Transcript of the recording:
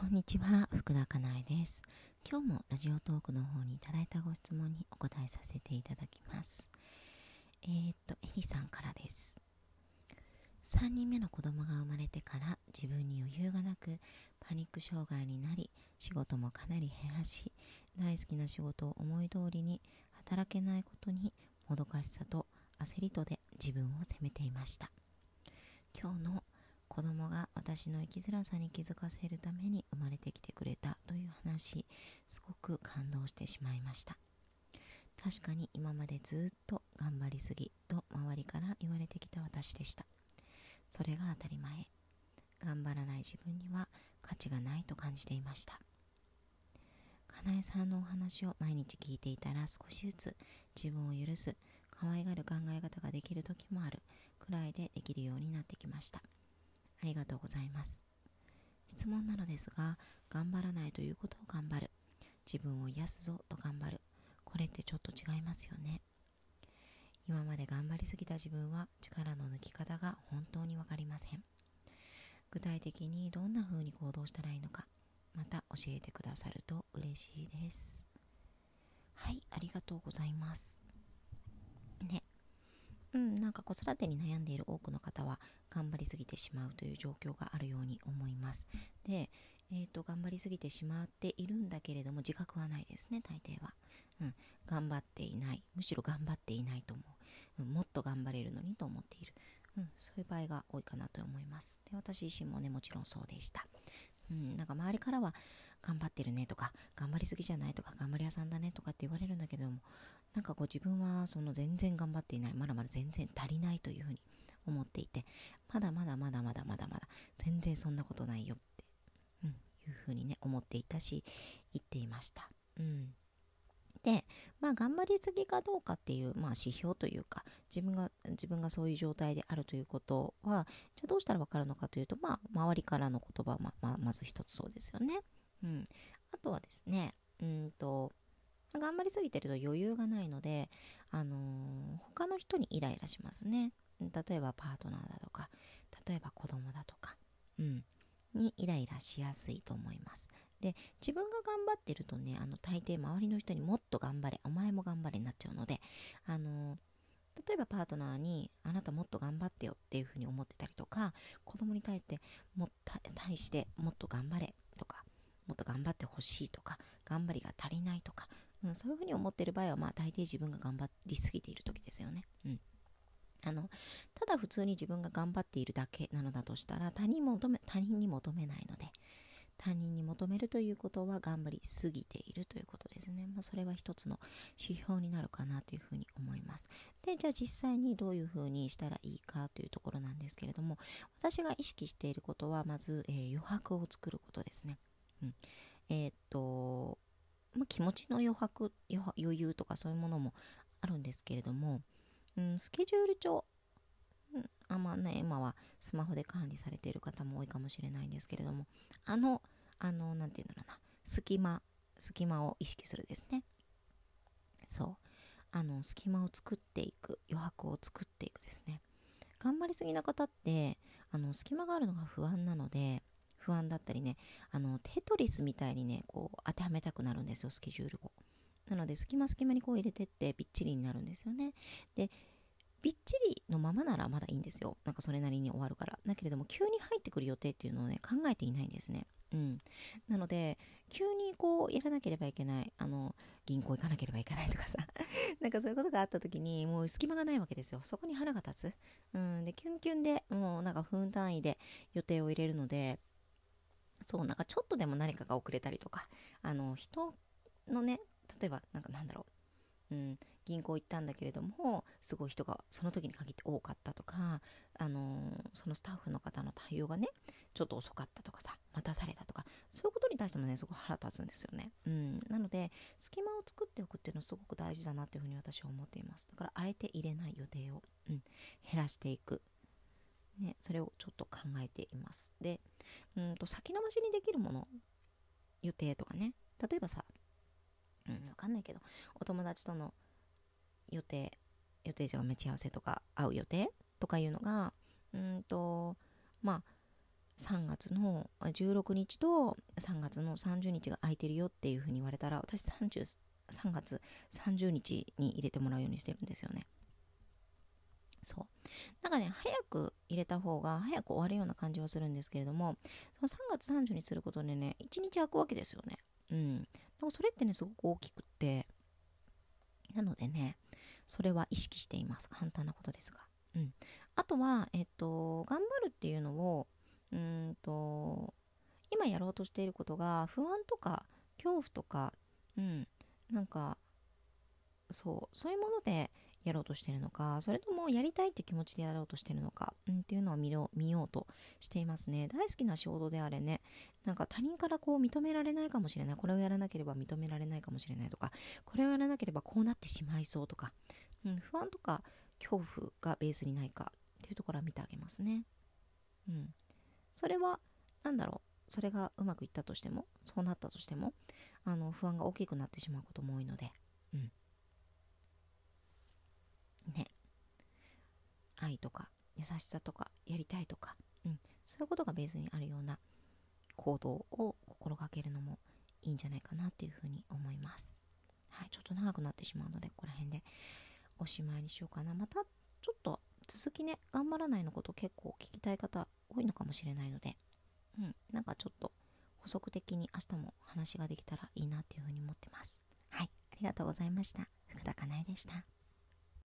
こんにちは、福田かなえです。今日もラジオトークの方にいただいたご質問にお答えさせていただきます。えー、っと、エリさんからです。3人目の子供が生まれてから自分に余裕がなくパニック障害になり仕事もかなり減らし大好きな仕事を思い通りに働けないことにもどかしさと焦りとで自分を責めていました今日の子供が私の生きづらさに気づかせるために生まれてきてくれたという話すごく感動してしまいました。確かに今までずっと頑張りすぎと周りから言われてきた私でした。それが当たり前。頑張らない自分には価値がないと感じていました。かなえさんのお話を毎日聞いていたら少しずつ自分を許す可愛がる考え方ができる時もあるくらいでできるようになってきました。ありがとうございます。質問なのですが頑張らないということを頑張る。自分を癒すぞと頑張る。これってちょっと違いますよね。今まで頑張りすぎた自分は力の抜き方が本当に分かりません。具体的にどんな風に行動したらいいのかまた教えてくださると嬉しいです。はいありがとうございます。うんなんか子育てに悩んでいる多くの方は頑張りすぎてしまうという状況があるように思います。でえーと、頑張りすぎてしまっているんだけれども自覚はないですね大抵は、うん、頑張っていない。むしろ頑張っていないと思う、うん、もっと頑張れるのにと思っている、うん、そういう場合が多いかなと思います。で私自身もねもちろんそうでした、うん、なんか周りからは頑張ってるねとか頑張りすぎじゃないとか頑張り屋さんだねとかって言われるんだけどもなんかこう自分はその全然頑張っていないまだまだ全然足りないというふうに思っていてまだまだまだまだまだまだ全然そんなことないよってうん、いうふうにね思っていたし言っていました。うん、でまあ頑張りすぎかどうかっていう、まあ、指標というか自分が自分がそういう状態であるということはじゃあどうしたら分かるのかというとまあ周りからの言葉はまままず一つそうですよね。うん、あとはですねうんと頑張りすぎてると余裕がないので、あのー他の人にイライラしますね。例えばパートナーだとか例えば子供だとか。うんにイライラしやすいと思います。で自分が頑張ってるとねあの大抵周りの人にもっと頑張れお前も頑張れになっちゃうのであの例えばパートナーにあなたもっと頑張ってよっていうふうに思ってたりとか子供に対しても対してもっと頑張れとかもっと頑張ってほしいとか頑張りが足りないとか、うん、そういうふうに思ってる場合はまあ大抵自分が頑張りすぎている時ですよね。うん。あのただ普通に自分が頑張っているだけなのだとしたら他人求め他人に求めないので他人に求めるということは頑張りすぎているということですね、まあ、それは一つの指標になるかなというふうに思います。でじゃあ実際にどういうふうにしたらいいかというところなんですけれども私が意識していることはまず、えー、余白を作ることですね、うん、えー、っと、気持ちの余白余裕とかそういうものもあるんですけれどもうん、スケジュール帳、うん、あまね、今はスマホで管理されている方も多いかもしれないんですけれども、あの、あの、なんていうんだろうな、隙間、隙間を意識するですね。そう。あの、隙間を作っていく、余白を作っていくですね。頑張りすぎな方って、あの、隙間があるのが不安なので、不安だったりね、あの、テトリスみたいにね、こう、当てはめたくなるんですよ、スケジュールを。なので隙間隙間にこう入れてってびっちりになるんですよね。でびっちりのままならまだいいんですよ。なんかそれなりに終わるから。だけれども急に入ってくる予定っていうのをね考えていないんですね。うん、なので急にこうやらなければいけないあの銀行行かなければいけないとかさ なんかそういうことがあった時にもう隙間がないわけですよそこに腹が立つ、うん、でキュンキュンでもうなんか分単位で予定を入れるのでそうなんかちょっとでも何かが遅れたりとかあの人のね例えばなんかなんだろう、うん、銀行行ったんだけれどもすごい人がその時に限って多かったとか、あの、そのスタッフの方の対応がねちょっと遅かったとかさ待たされたとかそういうことに対してもねすごい腹立つんですよね、うん、なので隙間を作っておくっていうのはすごく大事だなというふうに私は思っています。だからあえて入れない予定を、うん、減らしていく。ね、それをちょっと考えていますでうんと先延ばしにできるもの予定とかね例えばさうん、わかんないけど、お友達との予定、予定じゃ待ち合わせとか会う予定とかいうのが、うんと、まあ、3月の16日と3月の30日が空いてるよっていうふうに言われたら私30 3月30日に入れてもらうようにしてるんですよね。そう。なんかね、早く入れた方が早く終わるような感じはするんですけれども、その3月30にすることでね、1日空くわけですよね。うん。でもそれってね、すごく大きくって、なのでね、それは意識しています。簡単なことですが。うん。あとは、えっと、頑張るっていうのを、うんと、今やろうとしていることが不安とか恐怖とか、うん、なんか、そう、そういうものでやろうとしてるのか、それともやりたいって気持ちでやろうとしてるのか、うん、っていうのを見よ見ようとしていますね。大好きな仕事であれね、なんか他人からこう認められないかもしれない。これをやらなければ認められないかもしれないとか、これをやらなければこうなってしまいそうとか、うん、不安とか恐怖がベースにないかっていうところは見てあげますね。うん。それは、何だろう。それがうまくいったとしても、そうなったとしても、あの、不安が大きくなってしまうことも多いので、うん。ね。愛とか、優しさとか、やりたいとか、うん。そういうことがベースにあるような行動を心がけるのもいいんじゃないかなっていうふうに思います。はい、ちょっと長くなってしまうので、ここら辺でおしまいにしようかな。また、ちょっと続きね、頑張らないのこと結構聞きたい方多いのかもしれないので、うん、なんかちょっと補足的に明日も話ができたらいいなっていうふうに思ってます。はい、ありがとうございました。福田かなえでした。